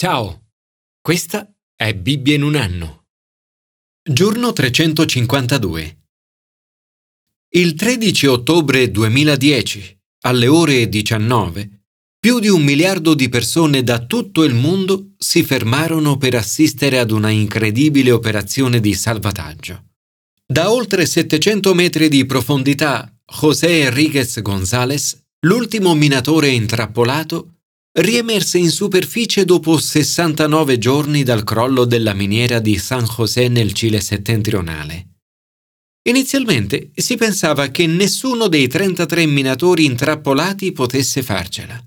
Ciao, questa è Bibbia in un anno. Giorno 352. Il 13 ottobre 2010, alle ore 19, più di un miliardo di persone da tutto il mondo si fermarono per assistere ad una incredibile operazione di salvataggio. Da oltre 700 metri di profondità, José Enriquez González, l'ultimo minatore intrappolato, riemerse in superficie dopo 69 giorni dal crollo della miniera di San José nel Cile settentrionale. Inizialmente si pensava che nessuno dei 33 minatori intrappolati potesse farcela.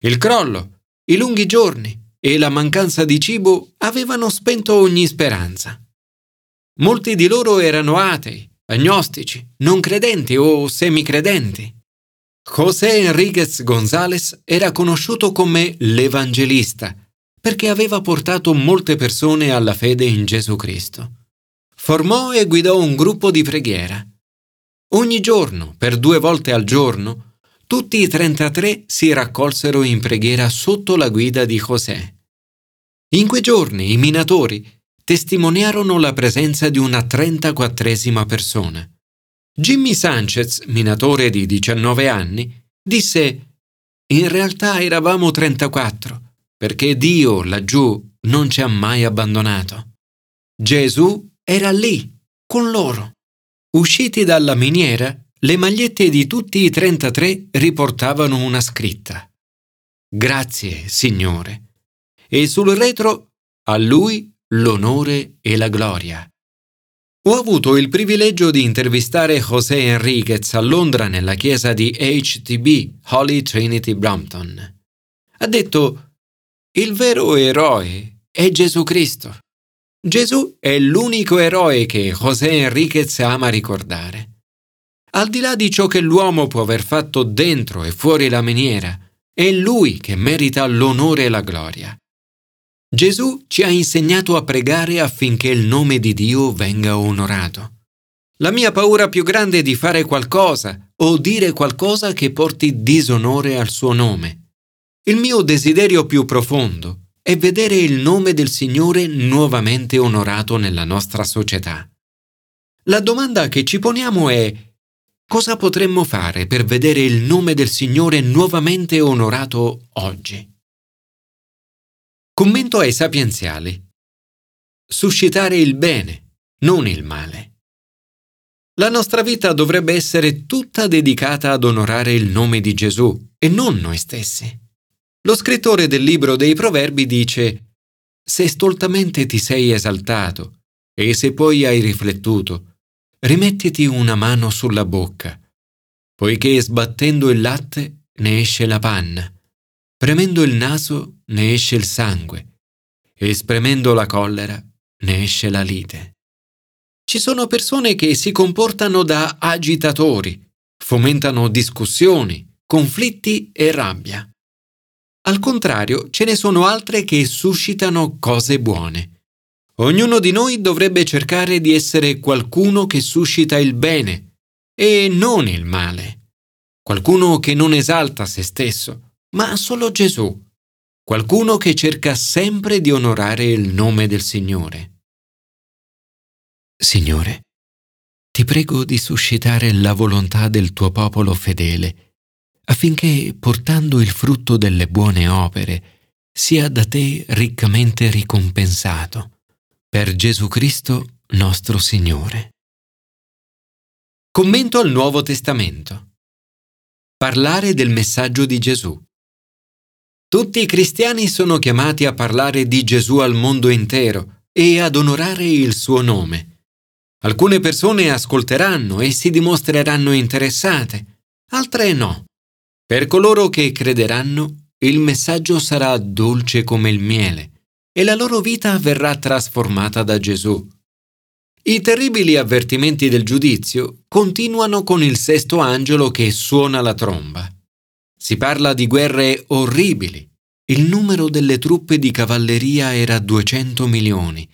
Il crollo, i lunghi giorni e la mancanza di cibo avevano spento ogni speranza. Molti di loro erano atei, agnostici, non credenti o semicredenti. José Enríquez González era conosciuto come l'Evangelista perché aveva portato molte persone alla fede in Gesù Cristo. Formò e guidò un gruppo di preghiera. Ogni giorno, per due volte al giorno, tutti i 33 si raccolsero in preghiera sotto la guida di José. In quei giorni i minatori testimoniarono la presenza di una 34esima persona. Jimmy Sanchez, minatore di 19 anni, disse In realtà eravamo 34, perché Dio laggiù non ci ha mai abbandonato. Gesù era lì, con loro. Usciti dalla miniera, le magliette di tutti i 33 riportavano una scritta. Grazie, Signore. E sul retro, a Lui l'onore e la gloria. Ho avuto il privilegio di intervistare José Enriquez a Londra nella chiesa di HTB, Holy Trinity Brompton. Ha detto, il vero eroe è Gesù Cristo. Gesù è l'unico eroe che José Enriquez ama ricordare. Al di là di ciò che l'uomo può aver fatto dentro e fuori la miniera, è lui che merita l'onore e la gloria. Gesù ci ha insegnato a pregare affinché il nome di Dio venga onorato. La mia paura più grande è di fare qualcosa o dire qualcosa che porti disonore al suo nome. Il mio desiderio più profondo è vedere il nome del Signore nuovamente onorato nella nostra società. La domanda che ci poniamo è cosa potremmo fare per vedere il nome del Signore nuovamente onorato oggi? Commento ai sapienziali. Suscitare il bene, non il male. La nostra vita dovrebbe essere tutta dedicata ad onorare il nome di Gesù e non noi stessi. Lo scrittore del libro dei Proverbi dice Se stoltamente ti sei esaltato e se poi hai riflettuto, rimettiti una mano sulla bocca, poiché sbattendo il latte ne esce la panna Premendo il naso ne esce il sangue e spremendo la collera ne esce la lite. Ci sono persone che si comportano da agitatori, fomentano discussioni, conflitti e rabbia. Al contrario, ce ne sono altre che suscitano cose buone. Ognuno di noi dovrebbe cercare di essere qualcuno che suscita il bene e non il male, qualcuno che non esalta se stesso, ma solo Gesù, qualcuno che cerca sempre di onorare il nome del Signore. Signore, ti prego di suscitare la volontà del tuo popolo fedele, affinché, portando il frutto delle buone opere, sia da te riccamente ricompensato. Per Gesù Cristo nostro Signore. Commento al Nuovo Testamento. Parlare del messaggio di Gesù. Tutti i cristiani sono chiamati a parlare di Gesù al mondo intero e ad onorare il suo nome. Alcune persone ascolteranno e si dimostreranno interessate, altre no. Per coloro che crederanno, il messaggio sarà dolce come il miele e la loro vita verrà trasformata da Gesù. I terribili avvertimenti del giudizio continuano con il sesto angelo che suona la tromba. Si parla di guerre orribili. Il numero delle truppe di cavalleria era 200 milioni.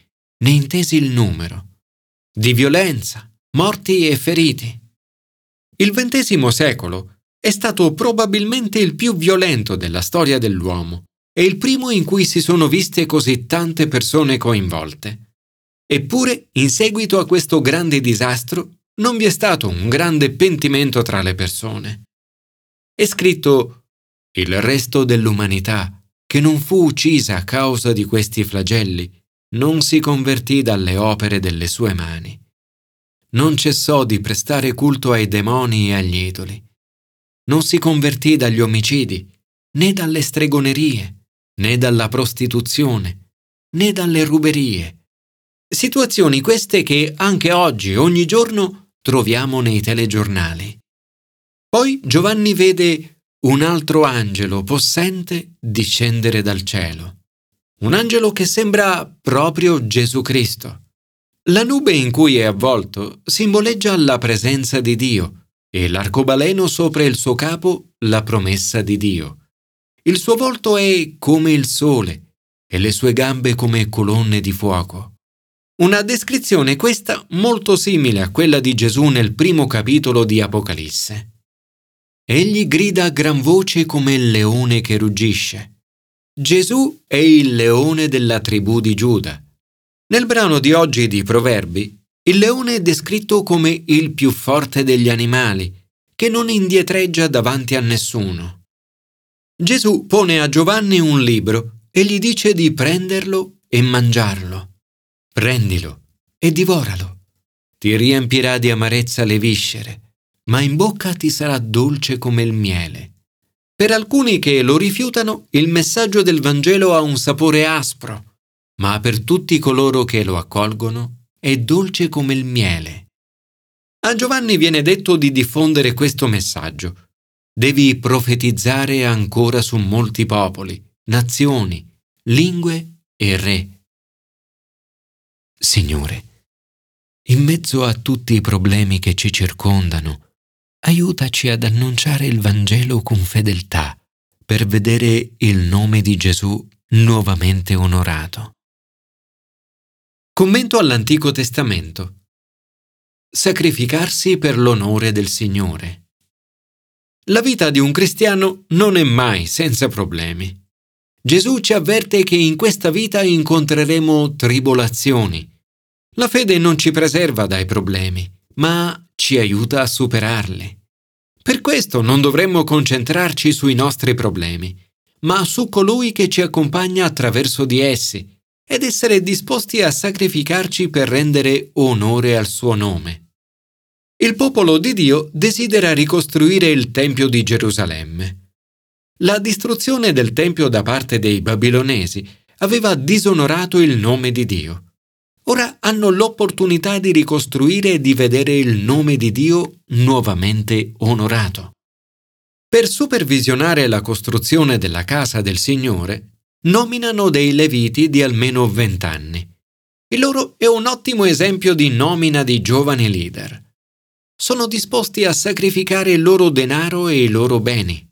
Ne intesi il numero. Di violenza, morti e feriti. Il XX secolo è stato probabilmente il più violento della storia dell'uomo è il primo in cui si sono viste così tante persone coinvolte. Eppure, in seguito a questo grande disastro, non vi è stato un grande pentimento tra le persone. È scritto il resto dell'umanità, che non fu uccisa a causa di questi flagelli, non si convertì dalle opere delle sue mani. Non cessò di prestare culto ai demoni e agli idoli. Non si convertì dagli omicidi, né dalle stregonerie, né dalla prostituzione, né dalle ruberie. Situazioni queste che anche oggi, ogni giorno, troviamo nei telegiornali. Poi Giovanni vede un altro angelo possente discendere dal cielo. Un angelo che sembra proprio Gesù Cristo. La nube in cui è avvolto simboleggia la presenza di Dio e l'arcobaleno sopra il suo capo la promessa di Dio. Il suo volto è come il sole e le sue gambe come colonne di fuoco. Una descrizione questa molto simile a quella di Gesù nel primo capitolo di Apocalisse. Egli grida a gran voce come il leone che ruggisce. Gesù è il leone della tribù di Giuda. Nel brano di oggi di Proverbi, il leone è descritto come il più forte degli animali, che non indietreggia davanti a nessuno. Gesù pone a Giovanni un libro e gli dice di prenderlo e mangiarlo. Prendilo e divoralo. Ti riempirà di amarezza le viscere, ma in bocca ti sarà dolce come il miele. Per alcuni che lo rifiutano, il messaggio del Vangelo ha un sapore aspro, ma per tutti coloro che lo accolgono è dolce come il miele. A Giovanni viene detto di diffondere questo messaggio devi profetizzare ancora su molti popoli, nazioni, lingue e re. Signore, in mezzo a tutti i problemi che ci circondano, aiutaci ad annunciare il Vangelo con fedeltà per vedere il nome di Gesù nuovamente onorato. Commento all'Antico Testamento. Sacrificarsi per l'onore del Signore. La vita di un cristiano non è mai senza problemi. Gesù ci avverte che in questa vita incontreremo tribolazioni. La fede non ci preserva dai problemi, ma ci aiuta a superarli. Per questo non dovremmo concentrarci sui nostri problemi, ma su colui che ci accompagna attraverso di essi ed essere disposti a sacrificarci per rendere onore al suo nome. Il popolo di Dio desidera ricostruire il Tempio di Gerusalemme. La distruzione del Tempio da parte dei babilonesi aveva disonorato il nome di Dio. Ora hanno l'opportunità di ricostruire e di vedere il nome di Dio nuovamente onorato. Per supervisionare la costruzione della casa del Signore, nominano dei leviti di almeno vent'anni. Il loro è un ottimo esempio di nomina di giovani leader sono disposti a sacrificare il loro denaro e i loro beni.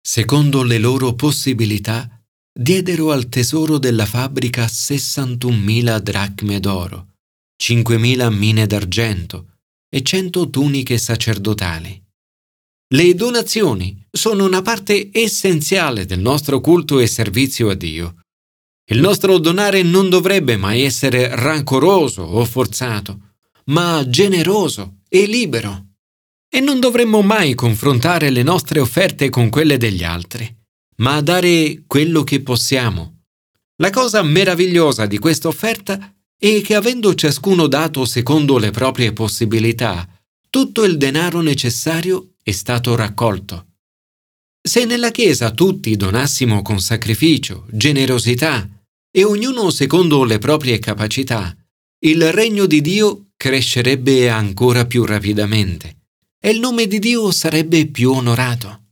Secondo le loro possibilità, diedero al tesoro della fabbrica 61.000 dracme d'oro, 5.000 mine d'argento e 100 tuniche sacerdotali. Le donazioni sono una parte essenziale del nostro culto e servizio a Dio. Il nostro donare non dovrebbe mai essere rancoroso o forzato, ma generoso e libero. E non dovremmo mai confrontare le nostre offerte con quelle degli altri, ma dare quello che possiamo. La cosa meravigliosa di questa offerta è che avendo ciascuno dato secondo le proprie possibilità, tutto il denaro necessario è stato raccolto. Se nella Chiesa tutti donassimo con sacrificio, generosità e ognuno secondo le proprie capacità, il regno di Dio crescerebbe ancora più rapidamente e il nome di Dio sarebbe più onorato.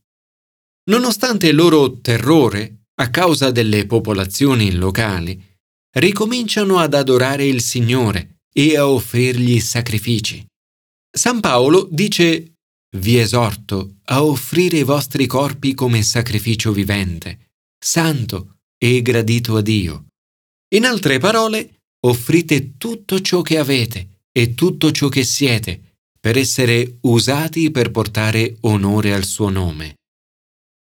Nonostante il loro terrore a causa delle popolazioni locali, ricominciano ad adorare il Signore e a offrirgli sacrifici. San Paolo dice Vi esorto a offrire i vostri corpi come sacrificio vivente, santo e gradito a Dio. In altre parole, offrite tutto ciò che avete e tutto ciò che siete per essere usati per portare onore al suo nome.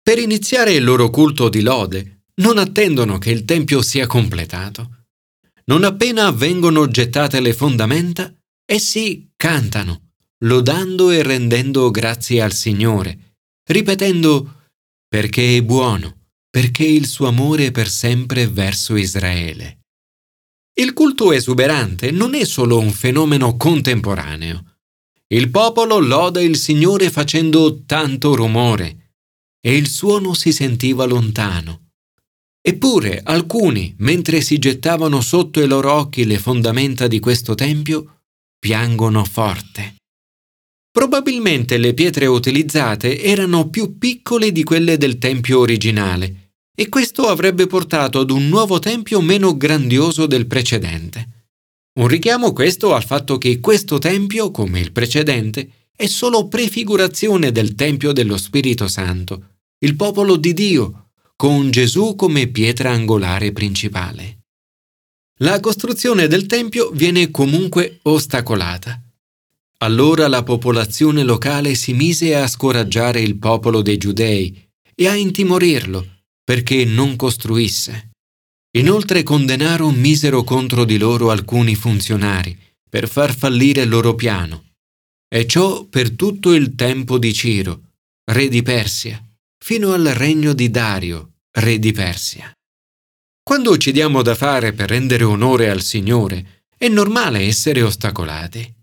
Per iniziare il loro culto di lode, non attendono che il Tempio sia completato. Non appena vengono gettate le fondamenta, essi cantano, lodando e rendendo grazie al Signore, ripetendo perché è buono, perché il suo amore è per sempre verso Israele. Il culto esuberante non è solo un fenomeno contemporaneo. Il popolo loda il Signore facendo tanto rumore e il suono si sentiva lontano. Eppure alcuni, mentre si gettavano sotto i loro occhi le fondamenta di questo tempio, piangono forte. Probabilmente le pietre utilizzate erano più piccole di quelle del tempio originale e questo avrebbe portato ad un nuovo tempio meno grandioso del precedente. Un richiamo questo al fatto che questo tempio, come il precedente, è solo prefigurazione del tempio dello Spirito Santo, il popolo di Dio, con Gesù come pietra angolare principale. La costruzione del tempio viene comunque ostacolata allora la popolazione locale si mise a scoraggiare il popolo dei giudei e a intimorirlo perché non costruisse. Inoltre condenarono misero contro di loro alcuni funzionari per far fallire il loro piano. E ciò per tutto il tempo di Ciro, re di Persia, fino al regno di Dario, re di Persia. Quando ci diamo da fare per rendere onore al Signore, è normale essere ostacolati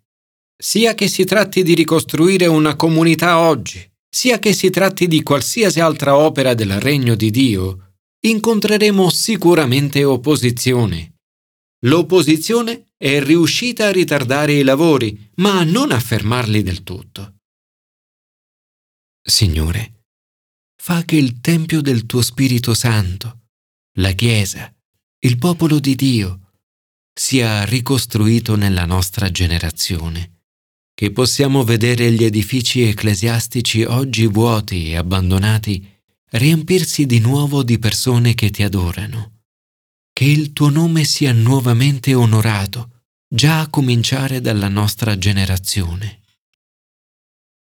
sia che si tratti di ricostruire una comunità oggi, sia che si tratti di qualsiasi altra opera del regno di Dio, incontreremo sicuramente opposizione. L'opposizione è riuscita a ritardare i lavori, ma non a fermarli del tutto. Signore, fa che il Tempio del tuo Spirito Santo, la Chiesa, il popolo di Dio, sia ricostruito nella nostra generazione che possiamo vedere gli edifici ecclesiastici oggi vuoti e abbandonati riempirsi di nuovo di persone che ti adorano. Che il tuo nome sia nuovamente onorato, già a cominciare dalla nostra generazione.